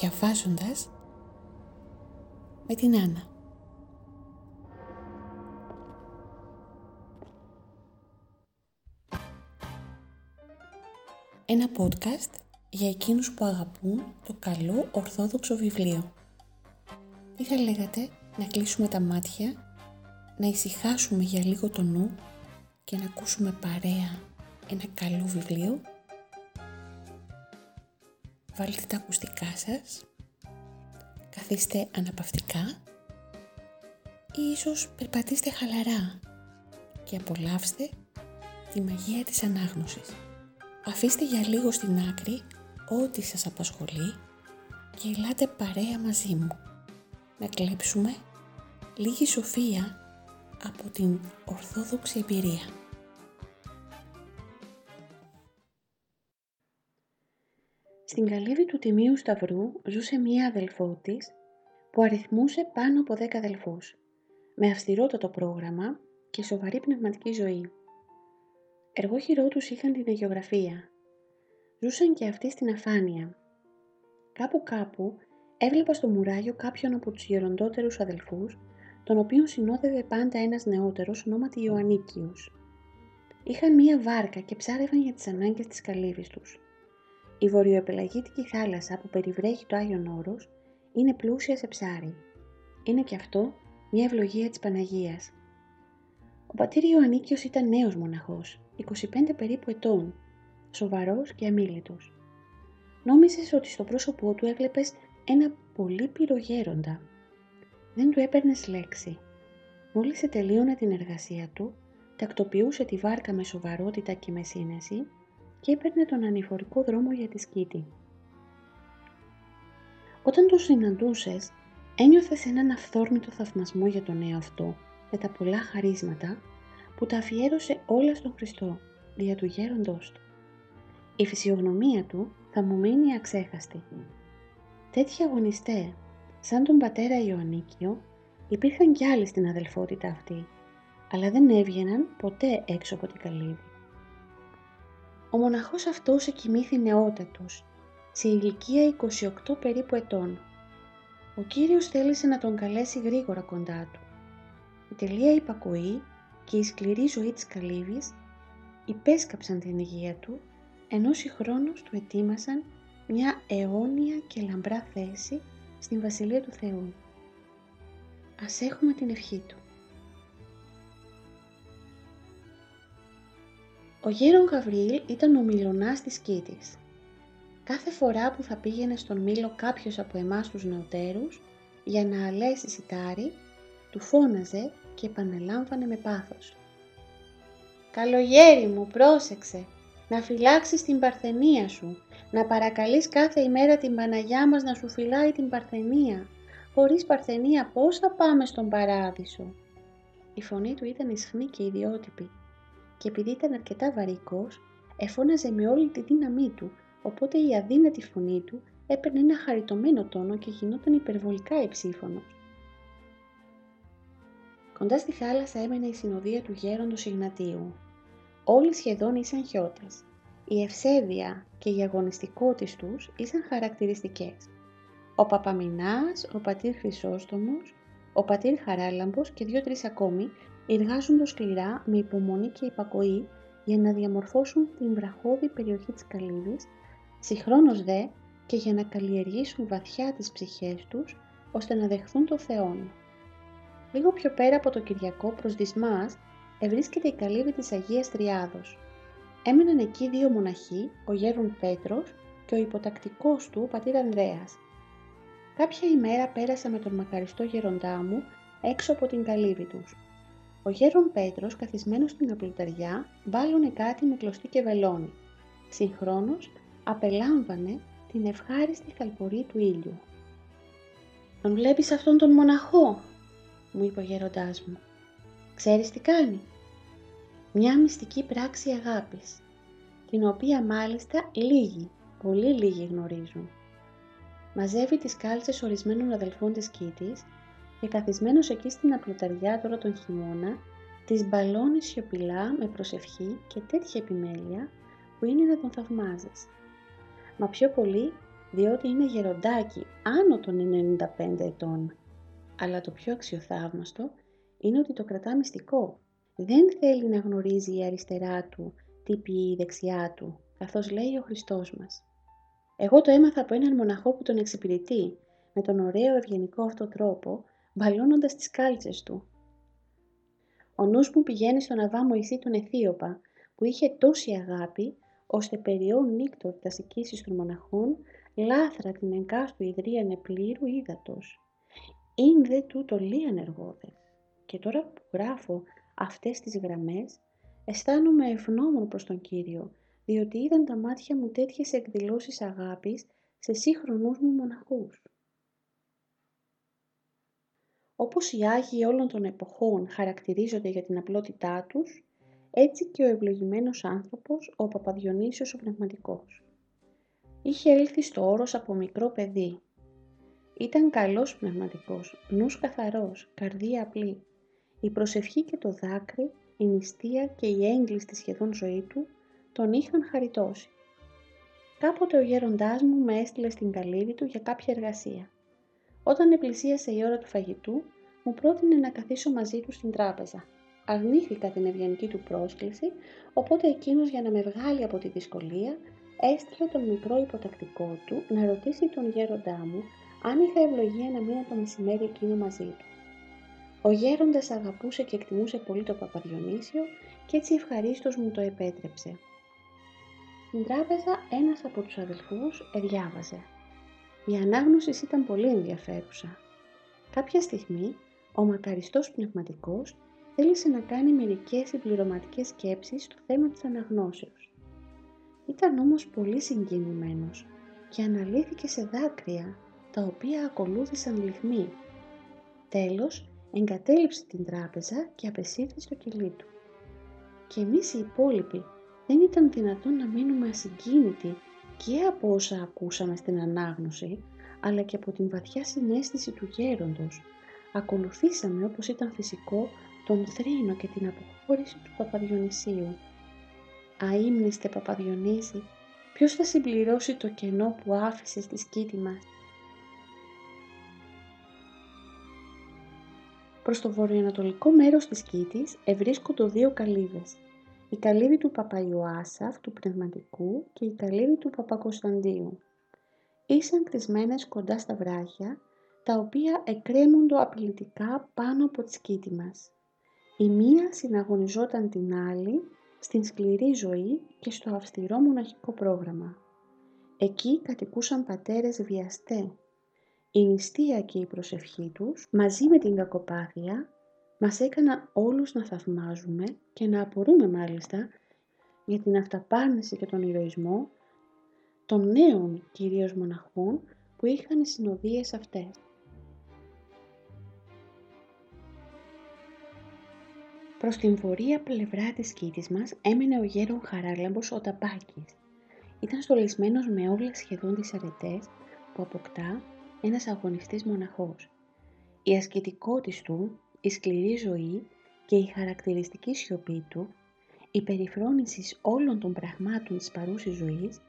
διαβάζοντας με την Άννα. Ένα podcast για εκείνους που αγαπούν το καλό ορθόδοξο βιβλίο. Τι θα λέγατε να κλείσουμε τα μάτια, να ησυχάσουμε για λίγο το νου και να ακούσουμε παρέα ένα καλό βιβλίο; Βάλτε τα ακουστικά σας, καθίστε αναπαυτικά ή ίσως περπατήστε χαλαρά και απολαύστε τη μαγεία της ανάγνωσης. Αφήστε για λίγο στην άκρη ό,τι σας απασχολεί και ελάτε παρέα μαζί μου να κλέψουμε λίγη σοφία από την ορθόδοξη εμπειρία. Στην καλύβη του Τιμίου Σταυρού ζούσε μία αδελφό της που αριθμούσε πάνω από δέκα αδελφούς, με αυστηρότατο πρόγραμμα και σοβαρή πνευματική ζωή. Εργόχειρό τους είχαν την αγιογραφία. Ζούσαν και αυτοί στην αφάνεια. Κάπου κάπου έβλεπα στο μουράγιο κάποιον από τους γεροντότερους αδελφούς, τον οποίον συνόδευε πάντα ένας νεότερος ονόματι Ιωαννίκιος. Είχαν μία βάρκα και ψάρευαν για τις ανάγκες της καλύβης τους. Η βορειοεπελαγίτικη θάλασσα που περιβρέχει το Άγιον Όρος είναι πλούσια σε ψάρι. Είναι και αυτό μια ευλογία της Παναγίας. Ο πατήρ Ιωαννίκιος ήταν νέος μοναχός, 25 περίπου ετών, σοβαρός και αμήλυτος. Νόμιζες ότι στο πρόσωπό του έβλεπες ένα πολύ πυρογέροντα. Δεν του έπαιρνες λέξη. Μόλις τελείωνε την εργασία του, τακτοποιούσε τη βάρκα με σοβαρότητα και με σύνεση και έπαιρνε τον ανηφορικό δρόμο για τη σκήτη. Όταν τον συναντούσες, ένιωθες έναν αυθόρμητο θαυμασμό για τον νέο αυτό, με τα πολλά χαρίσματα που τα αφιέρωσε όλα στον Χριστό, δια του γέροντός του. Η φυσιογνωμία του θα μου μείνει αξέχαστη. Τέτοιοι αγωνιστέ, σαν τον πατέρα Ιωαννίκιο, υπήρχαν κι άλλοι στην αδελφότητα αυτή, αλλά δεν έβγαιναν ποτέ έξω από την καλύβη. Ο μοναχός αυτός εκοιμήθη νεότατος, σε ηλικία 28 περίπου ετών. Ο Κύριος θέλησε να τον καλέσει γρήγορα κοντά του. Η τελεία υπακοή και η σκληρή ζωή της καλύβης υπέσκαψαν την υγεία του, ενώ συγχρόνως του ετοίμασαν μια αιώνια και λαμπρά θέση στην Βασιλεία του Θεού. Ας έχουμε την ευχή του. Ο γέρον Γαβριήλ ήταν ο μιλωνάς της Κίτης. Κάθε φορά που θα πήγαινε στον Μήλο κάποιος από εμάς τους νεωτέρους για να αλέσει σιτάρι, του φώναζε και επαναλάμβανε με πάθος. «Καλογέρι μου, πρόσεξε, να φυλάξεις την παρθενία σου, να παρακαλείς κάθε ημέρα την Παναγιά μας να σου φυλάει την παρθενία. Χωρίς παρθενία πώς θα πάμε στον παράδεισο». Η φωνή του ήταν ισχνή και ιδιότυπη και επειδή ήταν αρκετά βαρύκος, εφώναζε με όλη τη δύναμή του, οπότε η αδύνατη φωνή του έπαιρνε ένα χαριτωμένο τόνο και γινόταν υπερβολικά υψήφωνος. Κοντά στη θάλασσα έμενε η συνοδεία του γέροντος Ιγνατίου. Όλοι σχεδόν ήσαν χιώτες. Η ευσέβεια και η αγωνιστικότητα τους ήσαν χαρακτηριστικές. Ο Παπαμινάς, ο πατήρ Χρυσόστομος, ο πατήρ Χαράλαμπος και δύο-τρεις ακόμη εργάζονται σκληρά με υπομονή και υπακοή για να διαμορφώσουν την βραχώδη περιοχή της Καλύβης, συγχρόνως δε και για να καλλιεργήσουν βαθιά τις ψυχές τους, ώστε να δεχθούν το Θεόν. Λίγο πιο πέρα από το Κυριακό προς Δυσμάς ευρίσκεται η καλύβη της Αγίας Τριάδος. Έμεναν εκεί δύο μοναχοί, ο γέρον Πέτρος και ο υποτακτικός του, ο πατήρ Ανδρέας. Κάποια ημέρα πέρασα με τον μακαριστό γεροντά μου έξω από την καλύβη τους. Ο γέρον Πέτρος, καθισμένος στην απλουταριά, μπάλωνε κάτι με κλωστή και βελόνι. Συγχρόνως, απελάμβανε την ευχάριστη θαλπορή του ήλιου. «Τον βλέπεις αυτόν τον μοναχό», μου είπε ο γέροντάς μου. «Ξέρεις τι κάνει» μια μυστική πράξη αγάπης, την οποία μάλιστα λίγοι, πολύ λίγοι γνωρίζουν. Μαζεύει τις κάλτσες ορισμένων αδελφών της Κίτης και καθισμένος εκεί στην απλουταριά τώρα τον χειμώνα, τις μπαλώνεις σιωπηλά με προσευχή και τέτοια επιμέλεια που είναι να τον θαυμάζεις. Μα πιο πολύ διότι είναι γεροντάκι άνω των 95 ετών. Αλλά το πιο αξιοθαύμαστο είναι ότι το κρατά μυστικό. Δεν θέλει να γνωρίζει η αριστερά του τι πει η δεξιά του, καθώς λέει ο Χριστός μας. Εγώ το έμαθα από έναν μοναχό που τον εξυπηρετεί, με τον ωραίο ευγενικό αυτό τρόπο, μπαλώνοντας τις κάλτσες του. Ο νους μου πηγαίνει στον Αβά Μωυσή τον Αιθίωπα, που είχε τόση αγάπη, ώστε περιών νύκτορ τα σικήσεις των μοναχών, λάθρα την εγκάστου ιδρύανε πλήρου ύδατος. Είναι δε τούτο λίαν εργόδες. Και τώρα που γράφω αυτές τις γραμμές, αισθάνομαι ευγνώμων προς τον Κύριο, διότι είδαν τα μάτια μου τέτοιες εκδηλώσεις αγάπης σε σύγχρονούς μου μοναχούς. Όπως οι Άγιοι όλων των εποχών χαρακτηρίζονται για την απλότητά τους, έτσι και ο ευλογημένος άνθρωπος, ο Παπαδιονύσιος ο Πνευματικός. Είχε έλθει στο όρος από μικρό παιδί. Ήταν καλός πνευματικός, νους καθαρός, καρδία απλή. Η προσευχή και το δάκρυ, η νηστεία και η έγκλειστη σχεδόν ζωή του τον είχαν χαριτώσει. Κάποτε ο γέροντάς μου με έστειλε στην καλύβη του για κάποια εργασία. Όταν επλησίασε η ώρα του φαγητού, μου πρότεινε να καθίσω μαζί του στην τράπεζα. Αρνήθηκα την ευγενική του πρόσκληση, οπότε εκείνος για να με βγάλει από τη δυσκολία, έστειλε τον μικρό υποτακτικό του να ρωτήσει τον γέροντά μου αν είχα ευλογία να μείνω το μεσημέρι εκείνο μαζί του. Ο γέροντας αγαπούσε και εκτιμούσε πολύ το Παπαδιονύσιο και έτσι ευχαρίστως μου το επέτρεψε. Στην τράπεζα ένας από τους αδελφούς εδιάβαζε. Η ανάγνωσης ήταν πολύ ενδιαφέρουσα. Κάποια στιγμή ο μακαριστός πνευματικός θέλησε να κάνει μερικές συμπληρωματικές σκέψεις στο θέμα της αναγνώσεως. Ήταν όμως πολύ συγκινημένος και αναλύθηκε σε δάκρυα, τα οποία ακολούθησαν λιχμοί. Τέλος, εγκατέλειψε την τράπεζα και απεσύρθη στο κελί του. Και εμείς οι υπόλοιποι δεν ήταν δυνατόν να μείνουμε ασυγκίνητοι και από όσα ακούσαμε στην ανάγνωση, αλλά και από την βαθιά συνέστηση του γέροντος. Ακολουθήσαμε όπως ήταν φυσικό τον θρήνο και την αποχώρηση του Παπαδιονυσίου. Αείμνηστε Παπαδιονύση, ποιος θα συμπληρώσει το κενό που άφησε στη σκήτη μας; Προς το βορειοανατολικό μέρος της σκήτης ευρίσκονται δύο καλύβες, η καλύβη του Παπαϊωάσαφ του Πνευματικού και η καλύβη του Παπακοσταντίου. Ήσαν κτισμένες κοντά στα βράχια, τα οποία εκρέμονται απειλητικά πάνω από τη σκήτη μας. Η μία συναγωνιζόταν την άλλη στην σκληρή ζωή και στο αυστηρό μοναχικό πρόγραμμα. Εκεί κατοικούσαν πατέρες βιαστέ. Η νηστεία και η προσευχή τους, μαζί με την κακοπάθεια, μας έκαναν όλους να θαυμάζουμε και να απορούμε μάλιστα για την αυταπάρνηση και τον ηρωισμό των νέων κυρίως μοναχών που είχαν οι συνοδείες αυτές. Προς την βορεία πλευρά της κήτης μας έμενε ο γέρον Χαράλαμπος ο Ταμπάκης. Ήταν στολισμένος με όλες σχεδόν τις αρετές που αποκτά ένας αγωνιστής μοναχός. Η ασκητικότητα του η σκληρή ζωή και η χαρακτηριστική σιωπή του, η περιφρόνηση όλων των πραγμάτων της παρούσης ζωής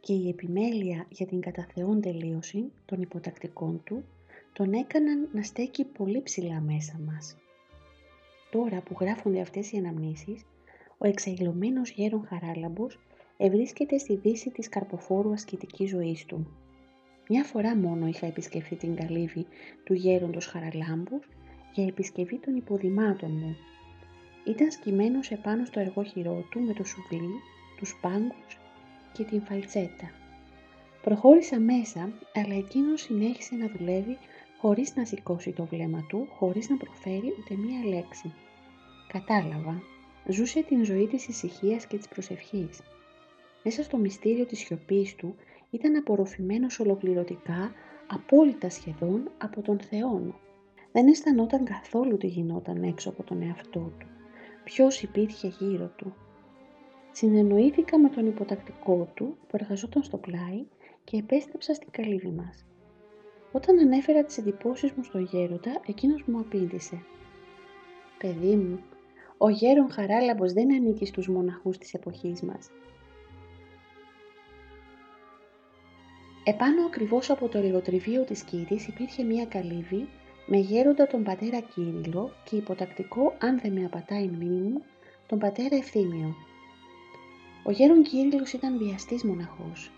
και η επιμέλεια για την κατά Θεόν τελείωση των υποτακτικών του, τον έκαναν να στέκει πολύ ψηλά μέσα μας. Τώρα που γράφονται αυτές οι αναμνήσεις, ο εξαϊλωμένος γέρον Χαράλαμπος ευρίσκεται στη δύση της καρποφόρου ασκητικής ζωής του. Μια φορά μόνο είχα επισκεφθεί την καλύβη του γέροντος Χαραλάμπους για επισκευή των υποδημάτων μου. Ήταν σκυμμένος επάνω στο εργόχειρό του με το σουβλί, τους πάγκους και την φαλτσέτα. Προχώρησα μέσα, αλλά εκείνος συνέχισε να δουλεύει χωρίς να σηκώσει το βλέμμα του, χωρίς να προφέρει ούτε μία λέξη. Κατάλαβα. Ζούσε την ζωή της ησυχίας και της προσευχής. Μέσα στο μυστήριο της σιωπής του ήταν απορροφημένος ολοκληρωτικά, απόλυτα σχεδόν, από τον Θεό δεν αισθανόταν καθόλου τι γινόταν έξω από τον εαυτό του. Ποιος υπήρχε γύρω του. Συνεννοήθηκα με τον υποτακτικό του που εργαζόταν στο πλάι και επέστρεψα στην καλύβη μας. Όταν ανέφερα τις εντυπώσεις μου στο γέροντα, εκείνος μου απήντησε. «Παιδί μου, ο γέρον Χαράλαμπος δεν ανήκει στους μοναχούς της εποχής μας. Επάνω ακριβώς από το λιγοτριβείο της Κύρης υπήρχε μία καλύβη με γέροντα τον πατέρα Κύριλο και υποτακτικό, αν δεν με απατάει η μνήμη μου, τον πατέρα Ευθύμιο. Ο γέρον Κύριλος ήταν βιαστής μοναχός.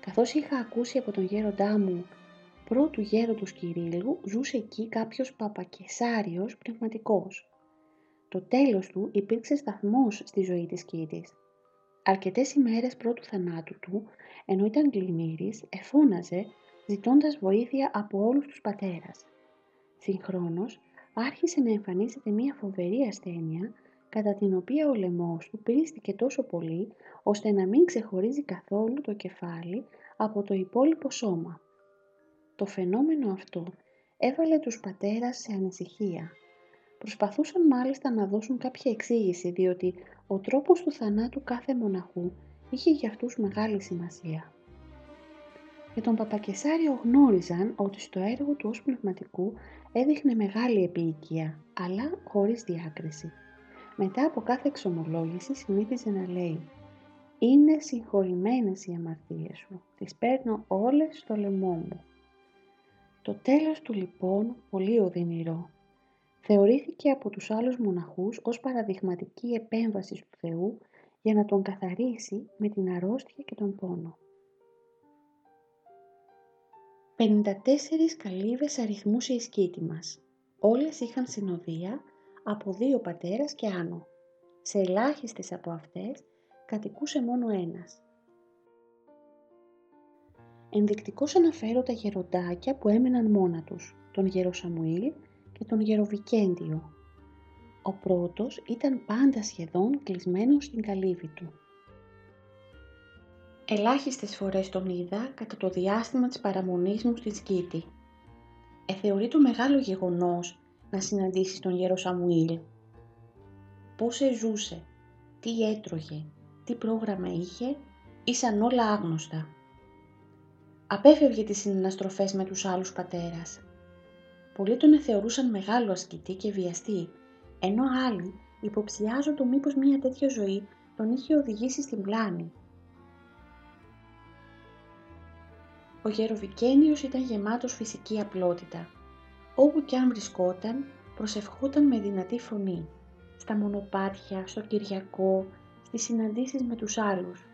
Καθώς είχα ακούσει από τον γέροντά μου πρώτου γέροντος Κυρίλου, ζούσε εκεί κάποιος παπακεσάριος πνευματικός. Το τέλος του υπήρξε σταθμός στη ζωή της Κύρης. Αρκετές ημέρες πρώτου θανάτου του, ενώ ήταν πλημμύρης, εφώναζε ζητώντας βοήθεια από όλους τους πατέρας. Συγχρόνως, άρχισε να εμφανίζεται μια φοβερή ασθένεια, κατά την οποία ο λαιμός του πρίστηκε τόσο πολύ, ώστε να μην ξεχωρίζει καθόλου το κεφάλι από το υπόλοιπο σώμα. Το φαινόμενο αυτό έβαλε τους πατέρας σε ανησυχία. Προσπαθούσαν μάλιστα να δώσουν κάποια εξήγηση, διότι ο τρόπος του θανάτου κάθε μοναχού είχε για αυτούς μεγάλη σημασία. Για τον Παπακεσάριο γνώριζαν ότι στο έργο του ως πνευματικού έδειχνε μεγάλη επίοικια, αλλά χωρίς διάκριση. Μετά από κάθε εξομολόγηση συνήθιζε να λέει «Είναι συγχωρημένες οι αμαρτίες σου, τις παίρνω όλες στο λαιμό μου». Το τέλος του λοιπόν πολύ οδυνηρό. Θεωρήθηκε από τους άλλους μοναχούς ως παραδειγματική επέμβαση του Θεού για να τον καθαρίσει με την αρρώστια και τον πόνο. 54 καλύβες αριθμούσε η σκήτη μας. Όλες είχαν συνοδεία από δύο πατέρας και άνω. Σε ελάχιστες από αυτές κατοικούσε μόνο ένας. Ενδεικτικώς αναφέρω τα γεροντάκια που έμεναν μόνα τους, τον γερο Σαμουήλ και τον γερο Βικέντιο. Ο πρώτος ήταν πάντα σχεδόν κλεισμένος στην καλύβη του. Ελάχιστες φορές τον είδα κατά το διάστημα της παραμονής μου στη Σκήτη. Εθεωρεί το μεγάλο γεγονός να συναντήσεις τον γέρο Σαμουήλ. Πώς ζούσε, τι έτρωγε, τι πρόγραμμα είχε, ήσαν όλα άγνωστα. Απέφευγε τις συναναστροφές με τους άλλους πατέρας. Πολλοί τον θεωρούσαν μεγάλο ασκητή και βιαστή, ενώ άλλοι υποψιάζονται μήπως μια τέτοια ζωή τον είχε οδηγήσει στην πλάνη. Ο Γεροβικένιος ήταν γεμάτος φυσική απλότητα. Όπου κι αν βρισκόταν, προσευχόταν με δυνατή φωνή. Στα μονοπάτια, στο Κυριακό, στις συναντήσεις με τους άλλους.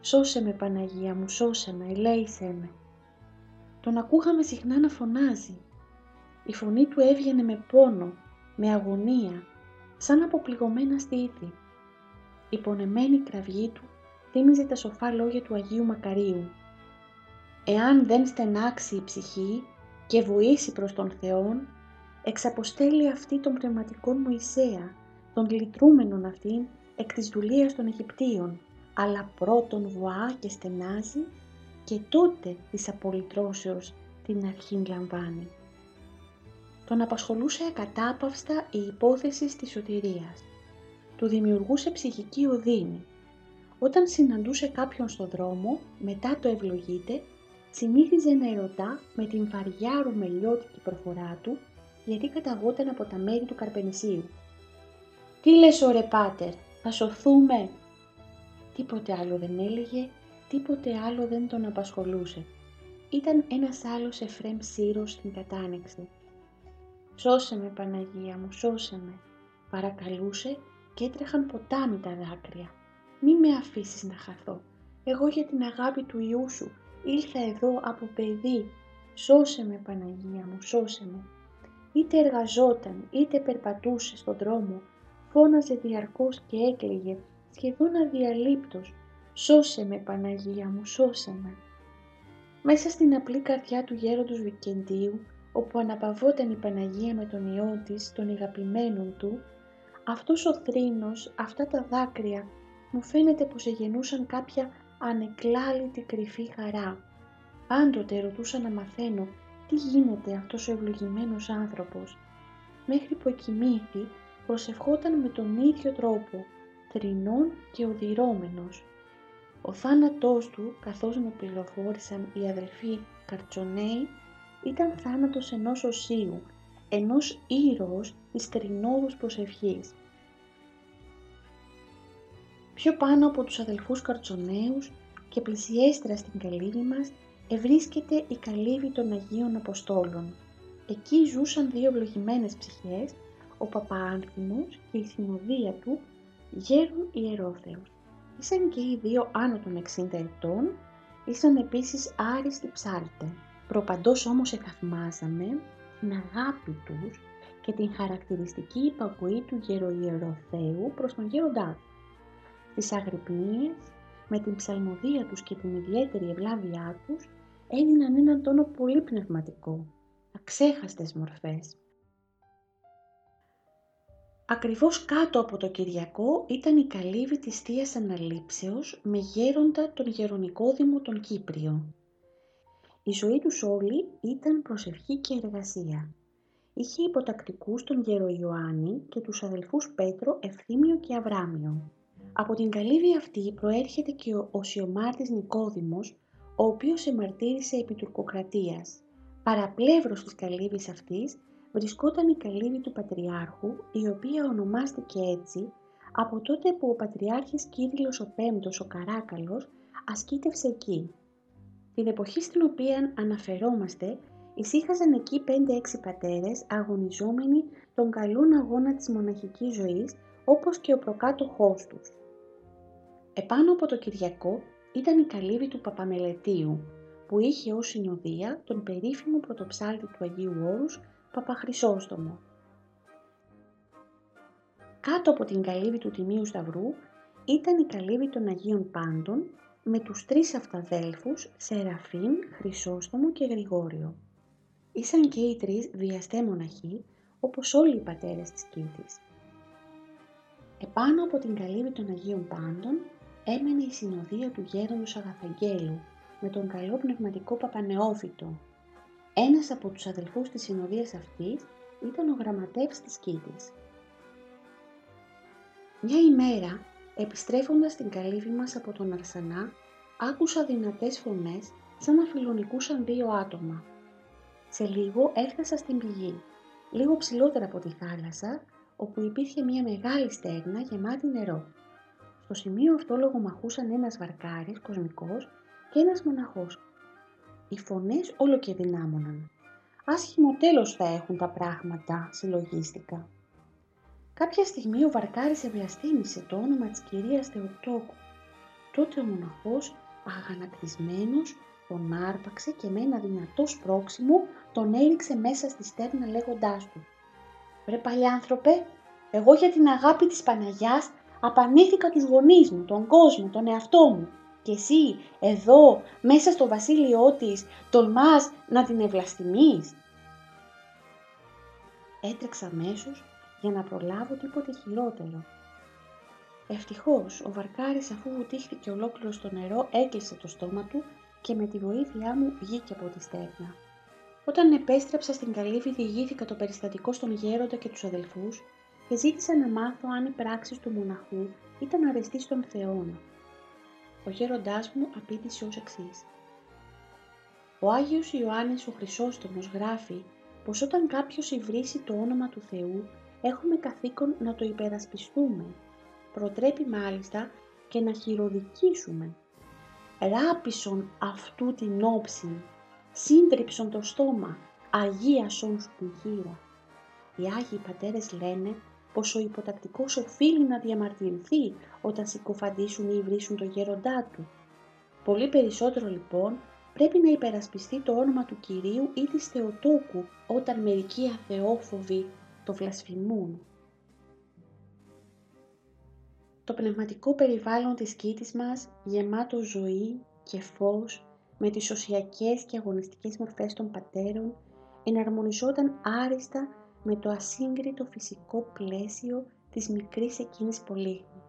«Σώσε με Παναγία μου, σώσε με, ελέησέ με». Τον ακούγαμε συχνά να φωνάζει. Η φωνή του έβγαινε με πόνο, με αγωνία, σαν από πληγωμένα στήθη. Η πονεμένη κραυγή του θύμιζε τα σοφά λόγια του Αγίου Μακαρίου. Εάν δεν στενάξει η ψυχή και βουήσει προς τον Θεόν, εξαποστέλει αυτή τον πνευματικό Μωυσέα, τον λυτρούμενον αυτήν εκ της δουλείας των Αιγυπτίων αλλά πρώτον βοά και στενάζει και τότε της απολυτρώσεως την αρχήν λαμβάνει. Τον απασχολούσε ακατάπαυστα η υπόθεση της σωτηρίας. Του δημιουργούσε ψυχική οδύνη. Όταν συναντούσε κάποιον στον δρόμο, μετά το ευλογείται, συνήθιζε να ερωτά με την βαριά ρουμελιώτικη προφορά του, γιατί καταγόταν από τα μέρη του Καρπενησίου. «Τι λες, ωρε πάτερ, θα σωθούμε» Τίποτε άλλο δεν έλεγε, τίποτε άλλο δεν τον απασχολούσε. Ήταν ένας άλλος Εφρέμ Σύρος στην κατάνεξη. «Σώσε με Παναγία μου, σώσε με», παρακαλούσε και έτρεχαν ποτάμι τα δάκρυα. «Μη με αφήσεις να χαθώ. Εγώ για την αγάπη του Ιού σου ήλθα εδώ από παιδί. Σώσε με Παναγία μου, σώσε με». Είτε εργαζόταν, είτε περπατούσε στον δρόμο, φώναζε διαρκώς και έκλαιγε σχεδόν αδιαλείπτος «Σώσε με Παναγία μου, σώσε με». Μέσα στην απλή καρδιά του γέροντος Βικεντίου, όπου αναπαυόταν η Παναγία με τον Υιό της, τον ηγαπημένον του, αυτός ο θρήνος, αυτά τα δάκρυα, μου φαίνεται πως εγενούσαν κάποια ανεκλάλητη κρυφή χαρά. Πάντοτε ρωτούσα να μαθαίνω τι γίνεται αυτός ο ευλογημένος άνθρωπος. Μέχρι που εκοιμήθη προσευχόταν με τον ίδιο τρόπο, θρηνών και οδυρώμενος. Ο θάνατός του, καθώς μου πληροφόρησαν οι αδελφοί Καρτσονέοι, ήταν θάνατος ενός οσίου, ενός ήρωος της θρηνόδους προσευχής. Πιο πάνω από τους αδελφούς Καρτσονέους, και πλησιέστερα στην καλύβη μας ευρίσκεται η καλύβη των Αγίων Αποστόλων. Εκεί ζούσαν δύο ευλογημένες ψυχές, ο Παπαάνθιμος και η συνοδεία του γέρουν ιερόθεους. Ήσαν και οι δύο άνω των 60 ετών, ήσαν επίσης άριστοι ψάλτες. Προπαντός όμως εκαθμάζαμε την αγάπη τους και την χαρακτηριστική υπακοή του γεροϊεροθέου προς τον γέροντά τους. Στις αγρυπνίες, με την ψαλμοδία τους και την ιδιαίτερη ευλάβειά τους, έδιναν έναν τόνο πολύ πνευματικό, αξέχαστες μορφές. Ακριβώς κάτω από το Κυριακό ήταν η καλύβη της Θείας Αναλήψεως με γέροντα τον Γερονικόδημο τον Κύπριο. Η ζωή τους όλη ήταν προσευχή και εργασία. Είχε υποτακτικούς τον γερο Ιωάννη και τους αδελφούς Πέτρο, Ευθύμιο και Αβράμιο. Από την καλύβη αυτή προέρχεται και ο Οσιομάρτης Νικόδημος, ο οποίος εμαρτύρησε επί τουρκοκρατίας. Παραπλεύρος της καλύβης αυτής βρισκόταν η καλύβη του Πατριάρχου, η οποία ονομάστηκε έτσι από τότε που ο Πατριάρχης Κύριλλος ο Πέμπτος ο Καράκαλος ασκήτευσε εκεί. Την εποχή στην οποία αναφερόμαστε, ησύχαζαν εκεί 5-6 πατέρες αγωνιζόμενοι τον καλόν αγώνα της μοναχικής ζωής, όπως και ο προκάτοχός τους. Επάνω από το Κυριακό ήταν η καλύβη του Παπαμελετίου, που είχε ως συνοδεία τον περίφημο πρωτοψάλτη του Αγίου Όρους, Παπαχρυσόστομο. Κάτω από την καλύβη του Τιμίου Σταυρού ήταν η καλύβη των Αγίων Πάντων με τους τρεις αυταδέλφους Σεραφείμ, Χρυσόστομο και Γρηγόριο. Ήσαν και οι τρεις βιαστέ μοναχοί, όπως όλοι οι πατέρες της Κίτης. Επάνω από την καλύβη των Αγίων Πάντων έμενε η συνοδεία του γέροντος Αγαθαγγέλου με τον καλό πνευματικό Παπανεόφυτο. Ένας από τους αδελφούς της συνοδείας αυτής ήταν ο γραμματεύς της Κίτης. Μια ημέρα, επιστρέφοντας την καλύβη μας από τον Αρσανά, άκουσα δυνατές φωνές σαν να φιλονικούσαν δύο άτομα. Σε λίγο έφτασα στην πηγή, λίγο ψηλότερα από τη θάλασσα, όπου υπήρχε μια μεγάλη στέγνα γεμάτη νερό. Στο σημείο αυτό λογομαχούσαν ένας βαρκάρης κοσμικός και ένας μοναχός. Οι φωνές όλο και δυνάμωναν. Άσχημο τέλος θα έχουν τα πράγματα, συλλογίστηκα. Κάποια στιγμή ο Βαρκάρης ευλαστήμησε το όνομα της κυρίας Θεοτόκου. Τότε ο μοναχός, αγανακτισμένος, τον άρπαξε και με ένα δυνατό σπρόξιμο τον έριξε μέσα στη στέρνα λέγοντάς του «Βρε παλιάνθρωπε, εγώ για την αγάπη της Παναγιάς απανήθηκα τους γονείς μου, τον κόσμο, τον εαυτό μου και εσύ εδώ μέσα στο βασίλειό της τολμάς να την ευλαστημείς». Έτρεξα αμέσως για να προλάβω τίποτε χειρότερο. Ευτυχώς, ο Βαρκάρης αφού βουτήχθηκε ολόκληρο στο νερό έκλεισε το στόμα του και με τη βοήθειά μου βγήκε από τη στέγνα. Όταν επέστρεψα στην καλύβη διηγήθηκα το περιστατικό στον γέροντα και τους αδελφούς και ζήτησα να μάθω αν οι πράξεις του μοναχού ήταν αρεστοί στον Θεό. Ο γέροντάς μου απήντησε ως εξής. Ο Άγιος Ιωάννης ο Χρυσόστομος γράφει πως όταν κάποιος υβρίσει το όνομα του Θεού έχουμε καθήκον να το υπερασπιστούμε. Προτρέπει μάλιστα και να χειροδικήσουμε. Ράπισον αυτού την όψη, σύντριψον το στόμα, αγίασον σου τη γύρα. Οι Άγιοι Πατέρες λένε πως ο υποτακτικός οφείλει να διαμαρτυρηθεί όταν συκοφαντήσουν ή βρίσουν το γέροντά του. Πολύ περισσότερο λοιπόν πρέπει να υπερασπιστεί το όνομα του Κυρίου ή της Θεοτόκου όταν μερικοί αθεόφοβοι το βλασφημούν. Το πνευματικό περιβάλλον της κήτης μας, γεμάτο ζωή και φως, με τις οσιακές και αγωνιστικές μορφές των πατέρων, εναρμονιζόταν άριστα με το ασύγκριτο φυσικό πλαίσιο της μικρής εκείνης πολύχνης.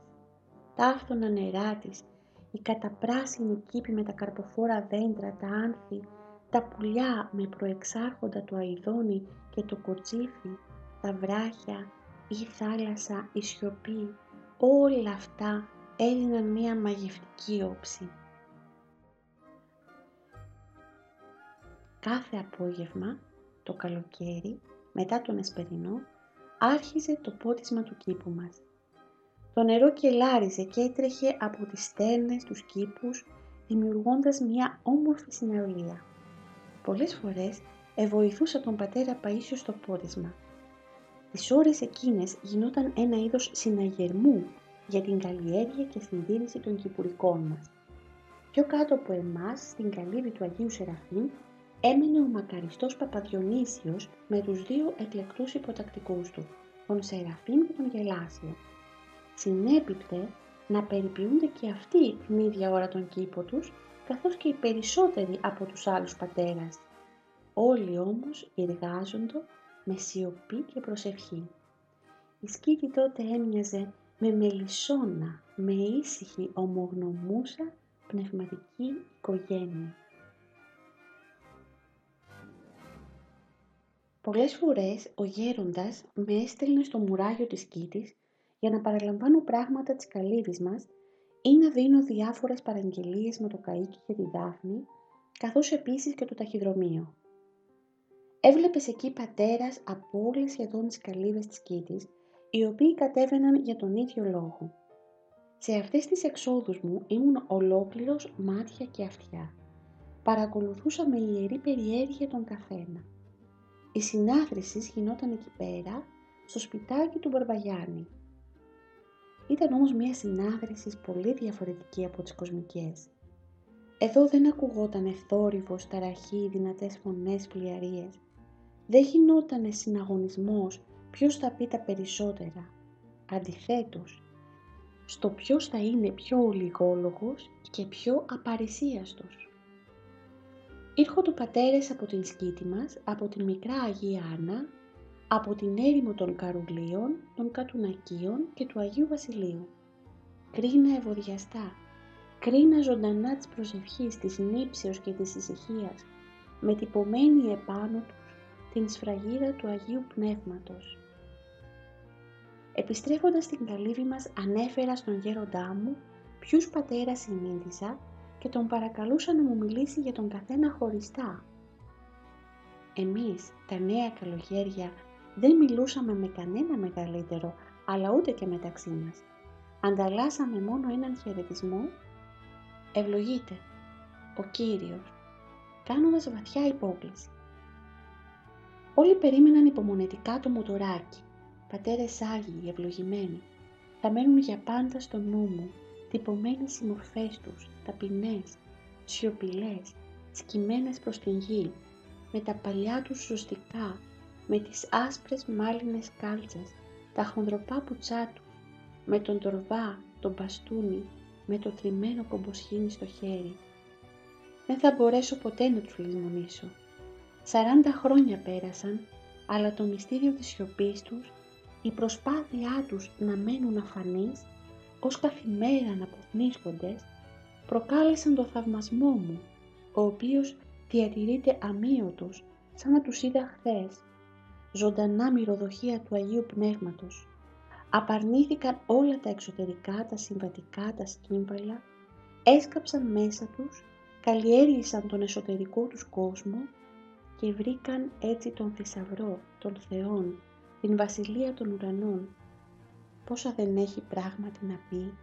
Τα άφθονα νερά της, η καταπράσινη κήπη με τα καρποφόρα δέντρα, τα άνθη, τα πουλιά με προεξάρχοντα το αηδόνι και το κοτσίφι, τα βράχια, η θάλασσα, η σιωπή, όλα αυτά έδιναν μία μαγευτική όψη. Κάθε απόγευμα, το καλοκαίρι, μετά τον εσπερινό, άρχιζε το πότισμα του κήπου μας. Το νερό κελάριζε και έτρεχε από τις στέρνες τους κήπους, δημιουργώντας μια όμορφη συναυλία. Πολλές φορές εβοηθούσα τον πατέρα Παΐσιο στο πόρισμα. Τις ώρες εκείνες γινόταν ένα είδος συναγερμού για την καλλιέργεια και συντήρηση των κυπουρικών μας. Πιο κάτω από εμάς, στην καλύβη του Αγίου Σεραφείμ, έμενε ο μακαριστός Παπαδιονύσιος με τους δύο εκλεκτούς υποτακτικούς του, τον Σεραφείμ και τον Γελάσιο. Συνέπιπτε να περιποιούνται και αυτοί την ίδια ώρα τον κήπο τους, καθώς και οι περισσότεροι από τους άλλους πατέρας. Όλοι όμως εργάζονται με σιωπή και προσευχή. Η σκήτη τότε έμοιαζε με μελισσόνα, με ήσυχη ομογνωμούσα πνευματική οικογένεια. Πολλές φορές ο γέροντας με έστελνε στο μουράγιο της κήτης για να παραλαμβάνω πράγματα της καλύβης μας ή να δίνω διάφορες παραγγελίες με το καΐκι και τη δάφνη, καθώς επίσης και το ταχυδρομείο. Έβλεπες εκεί πατέρας από όλες σχεδόν τις καλύβες της κήτης, οι οποίοι κατέβαιναν για τον ίδιο λόγο. Σε αυτές τις εξόδους μου ήμουν ολόκληρος μάτια και αυτιά. Παρακολουθούσα με ιερή περιέργεια τον καθένα. Η συνάθρηση γινόταν εκεί πέρα, στο σπιτάκι του Μπαρμπαγιάννη. Ήταν όμως μια συνάθρηση πολύ διαφορετική από τις κοσμικές. Εδώ δεν ακουγόταν θόρυβος, ταραχή, δυνατές φωνές, πλιαρίες. Δεν γινόταν συναγωνισμός ποιος θα πει τα περισσότερα. Αντιθέτως, στο ποιος θα είναι πιο ολιγόλογος και πιο απαρισίαστος. Ήρχονται πατέρες από την σκήτη μας, από την μικρά Αγία Άννα, από την έρημο των Καρουλίων, των Κατουνακίων και του Αγίου Βασιλείου. Κρίνα ευωδιαστά, κρίνα ζωντανά της προσευχής, της νύψεως και της ησυχίας, με τυπωμένη επάνω τους την σφραγίδα του Αγίου Πνεύματος. Επιστρέφοντας στην καλύβη μας ανέφερα στον γέροντά μου ποιους πατέρα συνήθισα και τον παρακαλούσα να μου μιλήσει για τον καθένα χωριστά. Εμείς, τα νέα καλογέρια, δεν μιλούσαμε με κανένα μεγαλύτερο, αλλά ούτε και μεταξύ μας. Ανταλλάσσαμε μόνο έναν χαιρετισμό; Ευλογείτε, ο Κύριος, κάνοντας βαθιά υπόκληση. Όλοι περίμεναν υπομονετικά το μοτοράκι. Πατέρες Άγιοι, ευλογημένοι, θα μένουν για πάντα στο νου μου, τυπωμένοι οι μορφές τους, ταπεινές, σιωπηλές, σκυμμένες προς την γη, με τα παλιά τους ζωστικά, με τις άσπρες μάλινες κάλτσες, τα χονδροπά πουτσά τους, με τον τορβά, τον μπαστούνι, με το τριμμένο κομποσχήνι στο χέρι. Δεν θα μπορέσω ποτέ να τους λησμονήσω. Σαράντα χρόνια πέρασαν, αλλά το μυστήριο της σιωπής τους, η προσπάθειά τους να μένουν αφανείς, ως καθημέρα να αποθνίσκοντες, προκάλεσαν το θαυμασμό μου, ο οποίος διατηρείται αμύωτος, σαν να τους είδα χθες, ζωντανά μυρωδοχεία του Αγίου Πνεύματος. Απαρνήθηκαν όλα τα εξωτερικά, τα συμβατικά, τα σκύμπαλα, έσκαψαν μέσα τους, καλλιέργησαν τον εσωτερικό τους κόσμο και βρήκαν έτσι τον θησαυρό των Θεών, την Βασιλεία των Ουρανών. Πόσα δεν έχει πράγματι να πει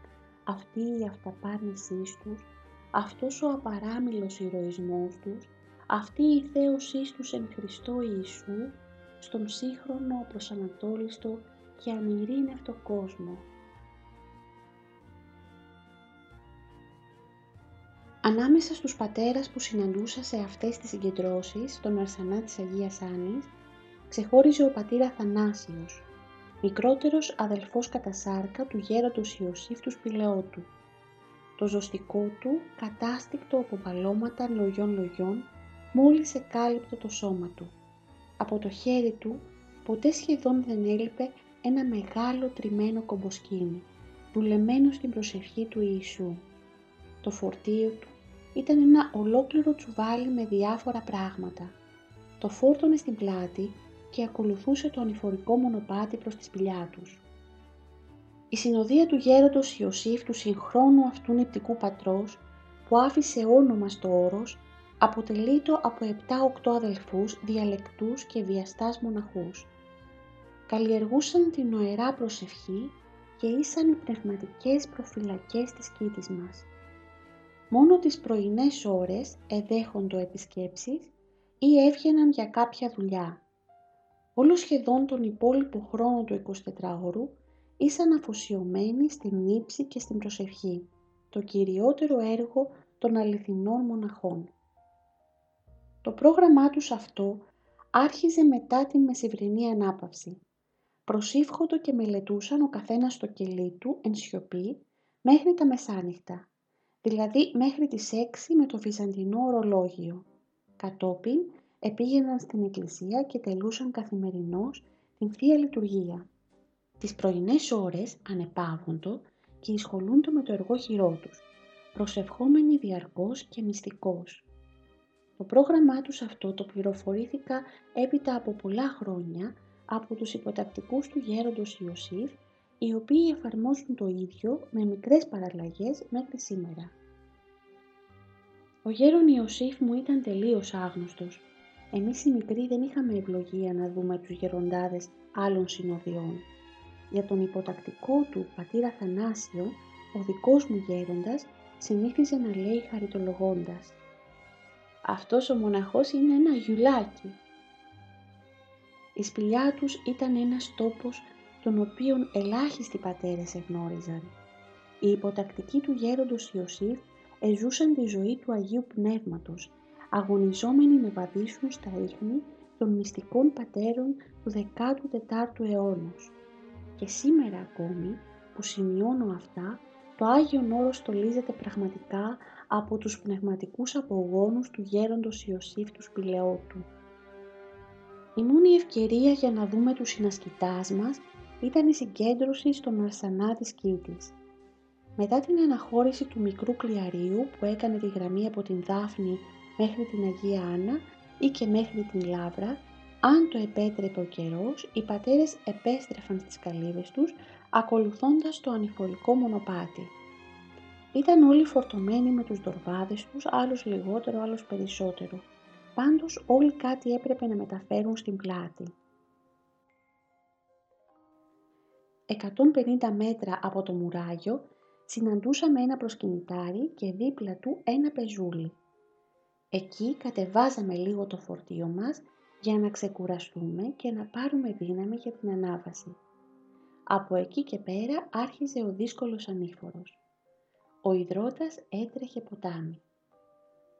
αυτή η αυταπάρνησή τους, αυτός ο απαράμιλος ηρωισμός τους, αυτή η θέωσή τους εν Χριστώ Ιησού, στον σύγχρονο προσανατόλιστο και αμυρίνευτο κόσμο. Ανάμεσα στους πατέρας που συναντούσα σε αυτές τις συγκεντρώσεις, στον Αρσανά της Αγίας Άνης, ξεχώριζε ο πατήρ Αθανάσιος, μικρότερος αδελφός κατά σάρκα του γέροντος Ιωσήφ του Σπηλαιότου. Το ζωστικό του, κατάστηκτο από παλώματα λογιών λογιών, μόλις εκάλυπτο το σώμα του. Από το χέρι του ποτέ σχεδόν δεν έλειπε ένα μεγάλο τριμμένο κομποσκίνη, δουλεμένο στην προσευχή του Ιησού. Το φορτίο του ήταν ένα ολόκληρο τσουβάλι με διάφορα πράγματα. Το φόρτωνε στην πλάτη και ακολουθούσε το ανηφορικό μονοπάτι προς τη σπηλιά τους. Η συνοδεία του γέροντος Ιωσήφ του συγχρόνου αυτού νηπτικού πατρός που άφησε όνομα στο όρος αποτελείτο από 7-8 αδελφούς, διαλεκτούς και βιαστάς μοναχούς. Καλλιεργούσαν την νοερά προσευχή και ήσαν οι πνευματικές προφυλακές της κήτης μας. Μόνο τις πρωινές ώρες εδέχοντο επισκέψεις ή έβγαιναν για κάποια δουλειά. Όλος σχεδόν τον υπόλοιπο χρόνο του 24ωρου ήσαν αφοσιωμένοι στην ύψη και στην προσευχή, το κυριότερο έργο των αληθινών μοναχών. Το πρόγραμμά τους αυτό άρχιζε μετά την μεσημβρινή ανάπαυση. Προσήφχοντο και μελετούσαν ο καθένας στο κελί του εν σιωπή μέχρι τα μεσάνυχτα, δηλαδή μέχρι τις 6 με το βυζαντινό ορολόγιο. Κατόπιν επήγαιναν στην εκκλησία και τελούσαν καθημερινώς την Θεία Λειτουργία. Τις πρωινές ώρες ανεπάβοντο και εισχολούνται με το εργό τους, προσευχόμενοι διαρκώς και μυστικώς. Το πρόγραμμά τους αυτό το πληροφορήθηκα έπειτα από πολλά χρόνια από τους υποτακτικούς του γέροντος Ιωσήφ, οι οποίοι εφαρμόζουν το ίδιο με μικρές παραλλαγές μέχρι σήμερα. Ο γέρον Ιωσήφ μου ήταν τελείως άγνωστος. Εμείς οι μικροί δεν είχαμε ευλογία να δούμε τους γεροντάδες άλλων συνοδειών. Για τον υποτακτικό του πατήρα Θανάσιο, ο δικός μου γέροντας συνήθιζε να λέει χαριτολογώντας «Αυτός ο μοναχός είναι ένα γιουλάκι». Η σπηλιά τους ήταν ένας τόπος τον οποίον ελάχιστοι πατέρες εγνώριζαν. Οι υποτακτικοί του γέροντος Ιωσήφ εζούσαν τη ζωή του Αγίου Πνεύματος, αγωνιζόμενοι να βαδίσουν στα ίχνη των μυστικών πατέρων του 14ου αιώνα. Και σήμερα ακόμη που σημειώνω αυτά, το Άγιον Όρος στολίζεται πραγματικά από τους πνευματικούς απογόνους του γέροντος Ιωσήφ του Σπηλαιότου. Η μόνη ευκαιρία για να δούμε τους συνασκητάς μας ήταν η συγκέντρωση στον Αρσανά της Κίτης. Μετά την αναχώρηση του μικρού κλιαρίου που έκανε τη γραμμή από την Δάφνη μέχρι την Αγία Άννα ή και μέχρι την Λάβρα, αν το επέτρεπε ο καιρός, οι πατέρες επέστρεφαν στις καλύβες τους, ακολουθώντας το ανηφορικό μονοπάτι. Ήταν όλοι φορτωμένοι με τους δορβάδες τους, άλλος λιγότερο, άλλος περισσότερο. Πάντως όλοι κάτι έπρεπε να μεταφέρουν στην πλάτη. 150 μέτρα από το μουράγιο συναντούσαμε ένα προσκυνητάρι και δίπλα του ένα πεζούλι. Εκεί κατεβάζαμε λίγο το φορτίο μας για να ξεκουραστούμε και να πάρουμε δύναμη για την ανάβαση. Από εκεί και πέρα άρχιζε ο δύσκολος ανήφορος. Ο υδρότας έτρεχε ποτάμι.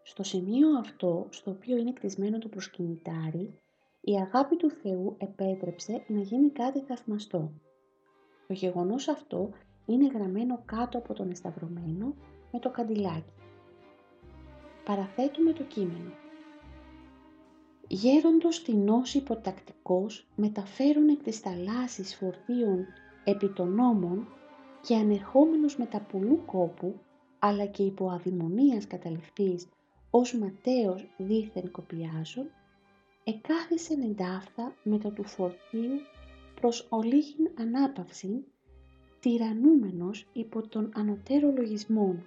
Στο σημείο αυτό, στο οποίο είναι κτισμένο το προσκυνητάρι, η αγάπη του Θεού επέτρεψε να γίνει κάτι θαυμαστό. Το γεγονός αυτό είναι γραμμένο κάτω από τον εσταυρωμένο με το καντιλάκι. Παραθέτουμε το κείμενο. Γέροντος τεινός υποτακτικός μεταφέρουν εκ της θαλάσσης φορτίων επί των νόμων και ανερχόμενος με τα πουλού κόπου, αλλά και υπό αδημονίας καταληφθείς ως ματέος δίθεν κοπιάζων, εκάθισεν εντάφθα μετά του φορτίου προς ολίγην ανάπαυση τυραννούμενος υπό τον ανωτέρω λογισμόν,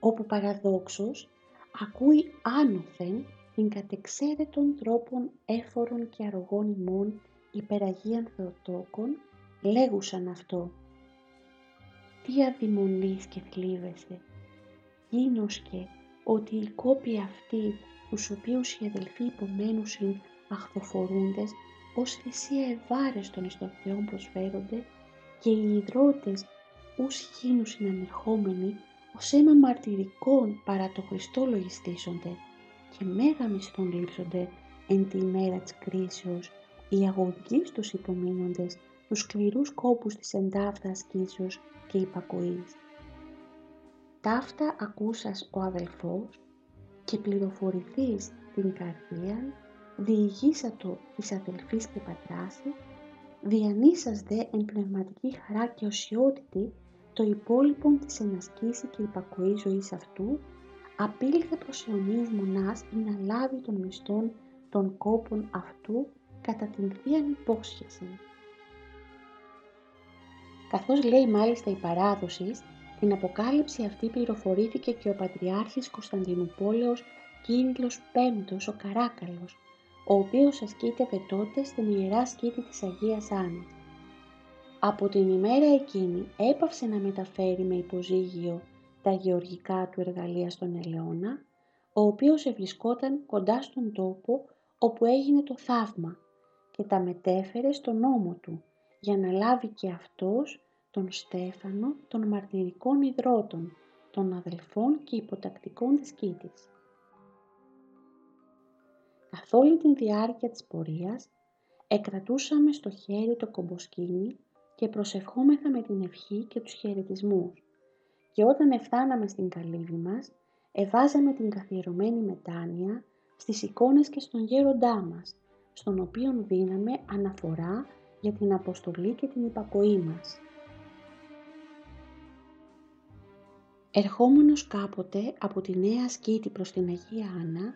όπου παραδόξως ακούει άνωθεν την κατεξαίρετων τρόπων έφορων και αργών ημών υπεραγίαν Θεοτόκων, λέγουσαν αυτό. Τι αδειμονείς και θλίβεσαι, γίνοσκε ότι οι κόποι αυτοί, τους οποίους οι αδελφοί υπομένουσιν αχθοφορούντες, ως θυσία ευάρεστον εις των Θεών προσφέρονται και οι υδρότες ους γίνους συνανερχόμενοι ως αίμα μαρτυρικών παρά το Χριστό λογιστήσονται και μέγα μισθών λείψονται εν τη ημέρα της κρίσεως οι αγωγείς τους υπομείνοντες τους σκληρούς κόπους της εντάφτας ασκήσεως και υπακοής. Ταύτα ακούσας ο αδελφός και πληροφορηθείς την καρδία διηγήσατο της αδελφής και πατράσης διανύσας δε εν πνευματική χαρά και οσιότητη το υπόλοιπο της ενασκήση και υπακοής ζωής αυτού, απήλθε προς αιωνίους μονάς ή να λάβει των μισθών των κόπων αυτού κατά την θείαν υπόσχεση. Καθώς λέει μάλιστα η παράδοσης, την αποκάλυψη αυτή πληροφορήθηκε και ο Πατριάρχης Κωνσταντινούπολεως Κύριλλος Πέμπτος ο Καράκαλος, ο οποίος ασκήτευε τότε στην Ιερά Σκήτη της Αγίας Άννας. Από την ημέρα εκείνη έπαυσε να μεταφέρει με υποζύγιο τα γεωργικά του εργαλεία στον Ελαιώνα, ο οποίος ευρισκόταν κοντά στον τόπο όπου έγινε το θαύμα και τα μετέφερε στον νόμο του για να λάβει και αυτός τον Στέφανο των μαρτυρικών ιδρώτων, των αδελφών και υποτακτικών της Κίτης. Καθ' όλη την διάρκεια της πορείας εκρατούσαμε στο χέρι το κομποσκίνι και προσευχόμεθα με την ευχή και τους χαιρετισμούς. Και όταν εφτάναμε στην καλύβη μας, εβάζαμε την καθιερωμένη μετάνοια στις εικόνες και στον γέροντά μας, στον οποίον δίναμε αναφορά για την αποστολή και την υπακοή μας. Ερχόμενος κάποτε από τη Νέα Ασκήτη προς την Αγία Άννα,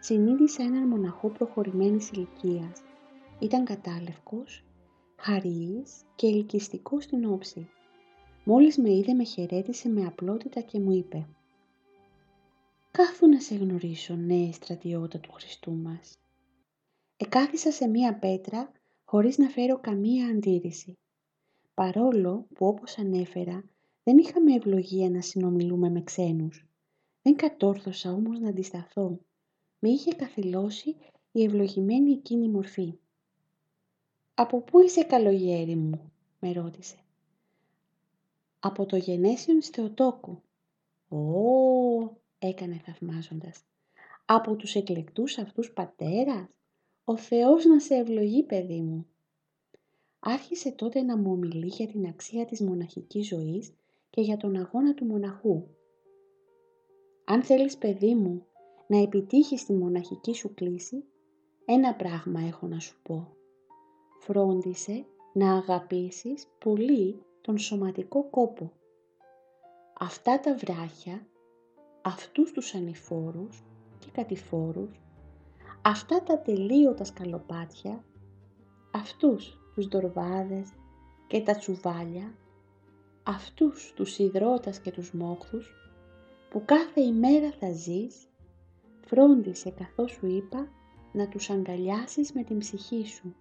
συνείδησα έναν μοναχό προχωρημένης ηλικίας. Ήταν κατάλευκος, χαρίης και ελκυστικός στην όψη. Μόλις με είδε με χαιρέτησε με απλότητα και μου είπε «Κάθου να σε γνωρίσω, νέε στρατιώτα του Χριστού μας». Εκάθισα σε μία πέτρα χωρίς να φέρω καμία αντίρρηση. Παρόλο που όπως ανέφερα δεν είχαμε ευλογία να συνομιλούμε με ξένους. Δεν κατόρθωσα όμως να αντισταθώ. Με είχε καθυλώσει η ευλογημένη εκείνη μορφή. «Από πού είσαι καλογέρι μου» με ρώτησε. «Από το γενέσιον Θεοτόκου». «Ω» έκανε θαυμάζοντας. «Από τους εκλεκτούς αυτούς πατέρας» «Ο Θεός να σε ευλογεί, παιδί μου». Άρχισε τότε να μου ομιλεί για την αξία της μοναχικής ζωής και για τον αγώνα του μοναχού. Αν θέλεις, παιδί μου, να επιτύχεις τη μοναχική σου κλίση, ένα πράγμα έχω να σου πω. Φρόντισε να αγαπήσεις πολύ τον σωματικό κόπο. Αυτά τα βράχια, αυτούς τους ανηφόρους και κατηφόρους, αυτά τα τελείωτα σκαλοπάτια, αυτούς τους δορβάδες και τα τσουβάλια, αυτούς τους υδρότας και τους μόχθους που κάθε ημέρα θα ζεις, φρόντισε καθώς σου είπα να τους αγκαλιάσεις με την ψυχή σου.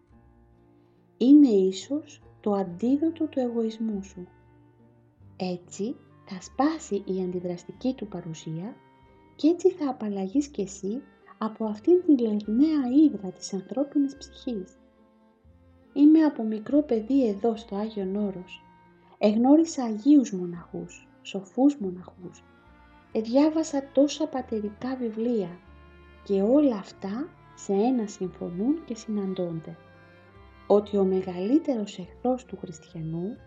Είναι ίσως το αντίδοτο του εγωισμού σου. Έτσι θα σπάσει η αντιδραστική του παρουσία και έτσι θα απαλλαγείς κι εσύ από αυτήν την λερναία ύδρα της ανθρώπινης ψυχής. Είμαι από μικρό παιδί εδώ στο Άγιον Όρος. Εγνώρισα Αγίους μοναχούς, σοφούς μοναχούς. Εδιάβασα τόσα πατερικά βιβλία και όλα αυτά σε ένα συμφωνούν και συναντώνται. Ότι ο μεγαλύτερος εχθρός του χριστιανού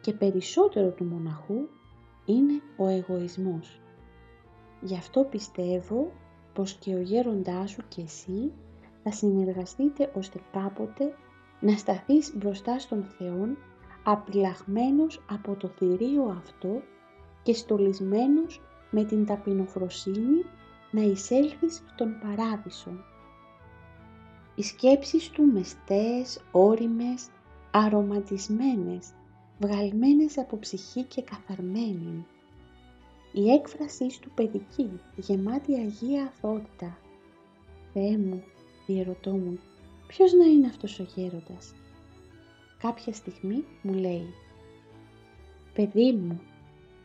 και περισσότερο του μοναχού είναι ο εγωισμός. Γι' αυτό πιστεύω πως και ο γέροντάς σου και εσύ θα συνεργαστείτε ώστε κάποτε να σταθείς μπροστά στον Θεόν απειλαγμένος από το θηρίο αυτό και στολισμένος με την ταπεινοφροσύνη να εισέλθεις στον παράδεισο. Οι σκέψεις του μεστές, όριμες, αρωματισμένες, βγαλμένες από ψυχή και καθαρμένη. Η έκφρασή του παιδική, γεμάτη Αγία Αθότητα. Θεέ μου, διερωτώ μου, ποιος να είναι αυτός ο γέροντας; Κάποια στιγμή μου λέει «Παιδί μου,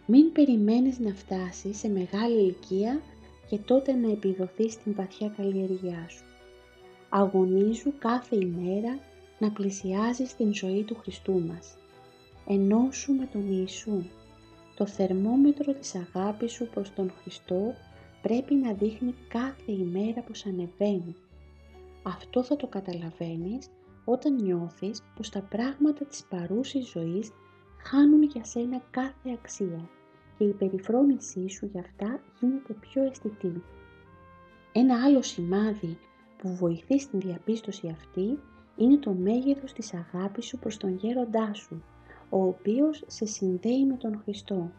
μην περιμένεις να φτάσεις σε μεγάλη ηλικία και τότε να επιδοθείς στην βαθιά καλλιεργιά σου. Αγωνίζου κάθε ημέρα να πλησιάζεις την ζωή του Χριστού μας. Ενώσου με τον Ιησού. Το θερμόμετρο της αγάπης σου προς τον Χριστό πρέπει να δείχνει κάθε ημέρα πως ανεβαίνει. Αυτό θα το καταλαβαίνεις όταν νιώθεις πως τα πράγματα της παρούσης ζωής χάνουν για σένα κάθε αξία και η περιφρόνησή σου για αυτά γίνεται πιο αισθητή. Ένα άλλο σημάδι που βοηθείς στην διαπίστωση αυτή είναι το μέγεθος της αγάπης σου προς τον γέροντά σου, ο οποίος σε συνδέει με τον Χριστό.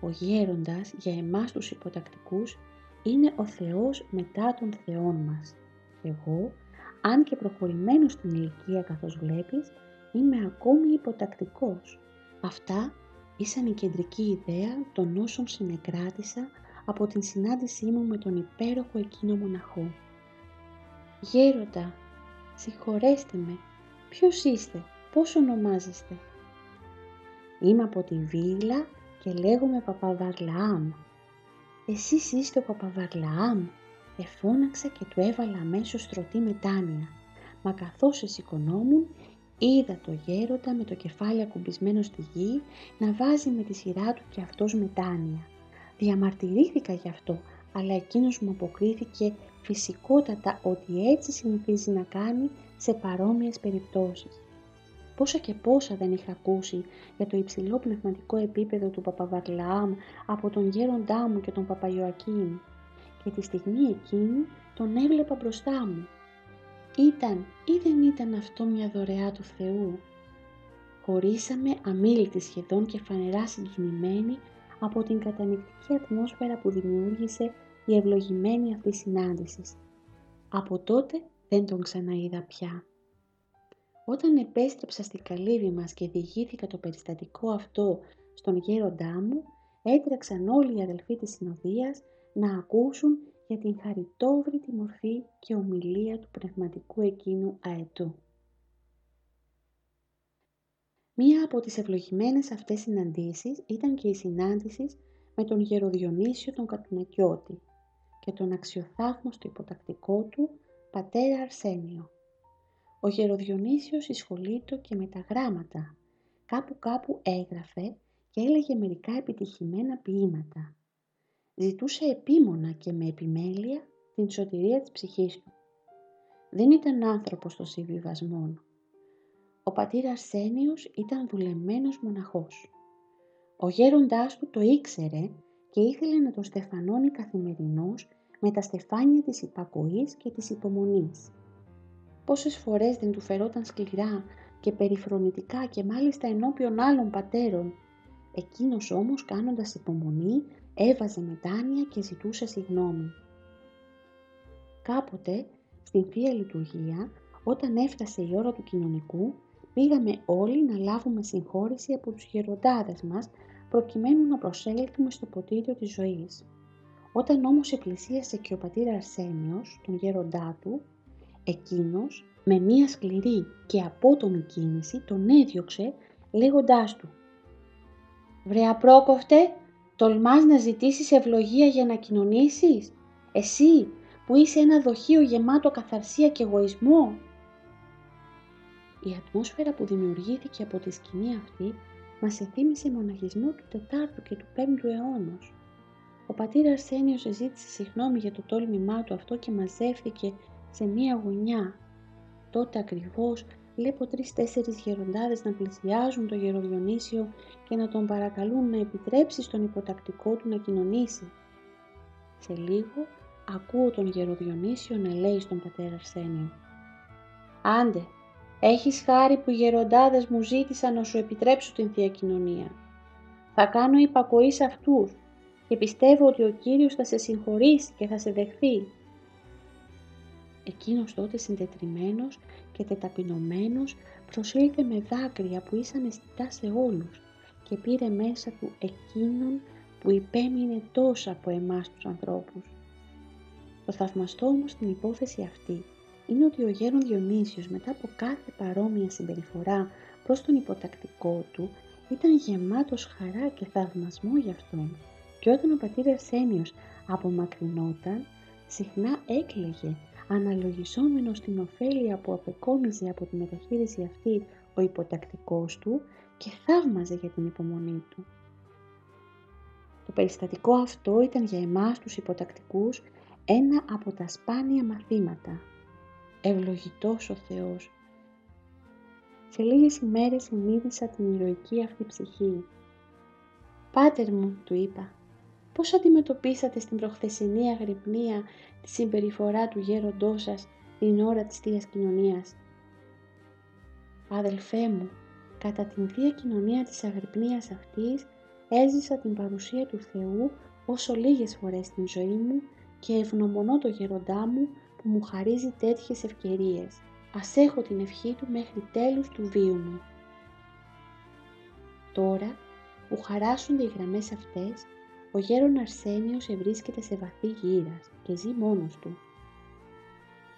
Ο γέροντας για εμάς τους υποτακτικούς είναι ο Θεός μετά των Θεών μας. Εγώ, αν και προχωρημένος στην ηλικία καθώς βλέπεις, είμαι ακόμη υποτακτικός. Αυτά ήσαν η κεντρική ιδέα των όσων συνεκράτησα από την συνάντησή μου με τον υπέροχο εκείνο μοναχό. «Γέροντα, συγχωρέστε με, ποιος είστε, πώς ονομάζεστε» Είμαι από τη Βίλα και λέγομαι Παπαβαρλαάμ. Εσείς είστε ο Παπαβαρλαάμ, εφώναξα και του έβαλα αμέσως στρωτή μετάνοια. Μα καθώς εσηκωνόμουν, είδα το γέροντα με το κεφάλι ακουμπισμένο στη γη να βάζει με τη σειρά του και αυτός μετάνοια. Διαμαρτυρήθηκα γι' αυτό, αλλά εκείνος μου αποκρίθηκε φυσικότατα ότι έτσι συνηθίζει να κάνει σε παρόμοιες περιπτώσεις. Πόσα και πόσα δεν είχα ακούσει για το υψηλό πνευματικό επίπεδο του Παπαβαρλαάμ από τον γέροντά μου και τον Παπαϊωακήμ και τη στιγμή εκείνη τον έβλεπα μπροστά μου. Ήταν ή δεν ήταν αυτό μια δωρεά του Θεού; Χωρίσαμε αμήλυτη σχεδόν και φανερά συγκινημένοι από την κατανυκτική ατμόσφαιρα που δημιούργησε η ευλογημένη αυτή συνάντηση. Από τότε δεν τον ξαναείδα πια. Όταν επέστρεψα στη καλύβη μας και διηγήθηκα το περιστατικό αυτό στον γέροντά μου, έτρεξαν όλοι οι αδελφοί της συνοδείας να ακούσουν για την χαριτόβρητη μορφή και ομιλία του πνευματικού εκείνου αετού. Μία από τις ευλογημένες αυτές συναντήσεις ήταν και η συνάντηση με τον Γεροδιονύσιο τον Κατουνακιώτη και τον αξιοθαύμαστο υποτακτικό του πατέρα Αρσένιο. Ο Γεροδιονύσιος εισχολείτο και με τα γράμματα. Κάπου κάπου έγραφε και έλεγε μερικά επιτυχημένα ποίηματα. Ζητούσε επίμονα και με επιμέλεια την σωτηρία της ψυχής του. Δεν ήταν άνθρωπος των συμβιβασμών. Ο πατήρ Αρσένιος ήταν δουλεμένος μοναχός. Ο γέροντάς του το ήξερε και ήθελε να το στεφανώνει καθημερινώς με τα στεφάνια της υπακοής και της υπομονής. Πόσες φορές δεν του φερόταν σκληρά και περιφρονητικά και μάλιστα ενώπιον άλλων πατέρων. Εκείνος όμως κάνοντας υπομονή έβαζε μετάνοια και ζητούσε συγνώμη. Κάποτε στην Θεία Λειτουργία όταν έφτασε η ώρα του κοινωνικού πήγαμε όλοι να λάβουμε συγχώρηση από τους γεροντάδες μας προκειμένου να προσέλθουμε στο ποτήριο της ζωής. Όταν όμως επλησίασε και ο πατήρ Αρσένιος, τον γέροντά του, εκείνος με μία σκληρή και απότομη κίνηση τον έδιωξε λέγοντάς του «Βρε απρόκοφτε, τολμάς να ζητήσεις ευλογία για να κοινωνήσεις, εσύ που είσαι ένα δοχείο γεμάτο καθαρσία και εγωισμό». Η ατμόσφαιρα που δημιουργήθηκε από τη σκηνή αυτή μας εθύμισε μοναχισμό του 4ου και του 5ου αιώνος. Ο πατήρ Αρσένιος ζήτησε συγγνώμη για το τόλμημά του αυτό και μαζεύτηκε σε μία γωνιά. Τότε ακριβώς βλέπω τρεις-τέσσερις γεροντάδες να πλησιάζουν το γεροδιονύσιο και να τον παρακαλούν να επιτρέψει στον υποτακτικό του να κοινωνήσει. Σε λίγο ακούω τον γεροδιονύσιο να λέει στον πατέρα Αρσένιο «Άντε, έχεις χάρη που οι γεροντάδες μου ζήτησαν να σου επιτρέψω την Θεία Κοινωνία. Θα κάνω υπακοής σε αυτούς και πιστεύω ότι ο Κύριος θα σε συγχωρήσει και θα σε δεχθεί. Εκείνος τότε συντετριμένος και τεταπεινωμένος προσήλθε με δάκρυα που ήσαν αισθητά σε όλους και πήρε μέσα του εκείνον που υπέμεινε τόσο από εμάς τους ανθρώπους. Το θαυμαστό όμως στην υπόθεση αυτή είναι ότι ο γέρον Διονύσιος μετά από κάθε παρόμοια συμπεριφορά προς τον υποτακτικό του ήταν γεμάτος χαρά και θαυμασμό για αυτόν και όταν ο πατήρ Αρσένιος απομακρυνόταν συχνά έκλαιγε αναλογισόμενος την ωφέλεια που απεκόμιζε από τη μεταχείριση αυτή ο υποτακτικός του και θαύμαζε για την υπομονή του. Το περιστατικό αυτό ήταν για εμάς τους υποτακτικούς ένα από τα σπάνια μαθήματα. Ευλογητός ο Θεός. Σε λίγες ημέρες συνείδησα την ηρωική αυτή ψυχή. «Πάτερ μου», του είπα, πώς αντιμετωπίσατε στην προχθεσινή αγρυπνία τη συμπεριφορά του γέροντός σας την ώρα της Θείας Κοινωνίας; Αδελφέ μου, κατά την Θεία Κοινωνία της αγρυπνίας αυτής έζησα την παρουσία του Θεού όσο λίγες φορές στην ζωή μου και ευγνωμονώ το γέροντά μου που μου χαρίζει τέτοιες ευκαιρίες. Ας έχω την ευχή του μέχρι τέλους του βίου μου. Τώρα που χαράσσονται οι γραμμές αυτές, ο γέρον Αρσένιος ευρίσκεται σε βαθύ γύρας και ζει μόνος του.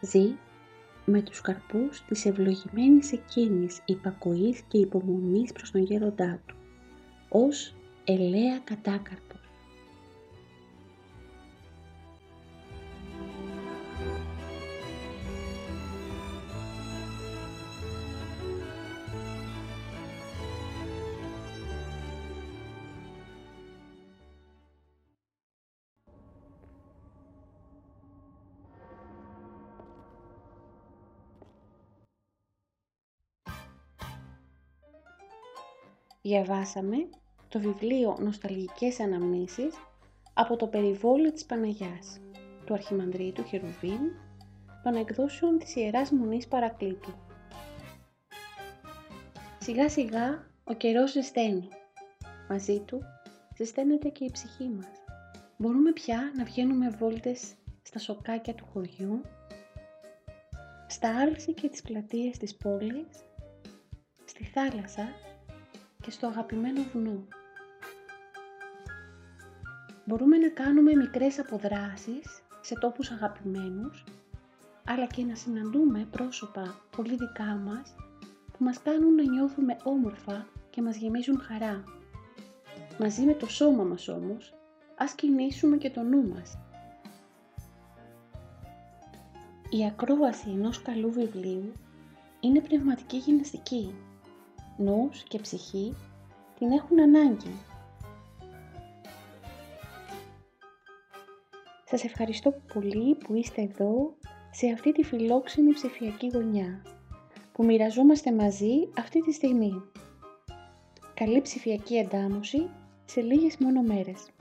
Ζει με τους καρπούς της ευλογημένης εκείνης υπακοής και υπομονής προς τον γέροντά του, ως ελαία κατάκαρπος. Διαβάσαμε το βιβλίο «Νοσταλγικές αναμνήσεις» από το περιβόλιο της Παναγιάς, του Αρχιμανδρίτου Χερουβίμ, των εκδόσεων της Ιεράς Μονής Παρακλήτου. Σιγά σιγά ο καιρός ζεσταίνει. Μαζί του ζεσταίνεται και η ψυχή μας. Μπορούμε πια να βγαίνουμε βόλτες στα σοκάκια του χωριού, στα άλση και τις πλατείες της πόλης, στη θάλασσα και στο αγαπημένο βουνό. Μπορούμε να κάνουμε μικρές αποδράσεις σε τόπους αγαπημένους, αλλά και να συναντούμε πρόσωπα πολύ δικά μας που μας κάνουν να νιώθουμε όμορφα και μας γεμίζουν χαρά. Μαζί με το σώμα μας όμως, ας κινήσουμε και το νου μας. Η ακρόαση ενός καλού βιβλίου είναι πνευματική γυμναστική νους και ψυχή την έχουν ανάγκη. Σας ευχαριστώ πολύ που είστε εδώ σε αυτή τη φιλόξενη ψηφιακή γωνιά που μοιραζόμαστε μαζί αυτή τη στιγμή. Καλή ψηφιακή εντάμωση σε λίγες μόνο μέρες.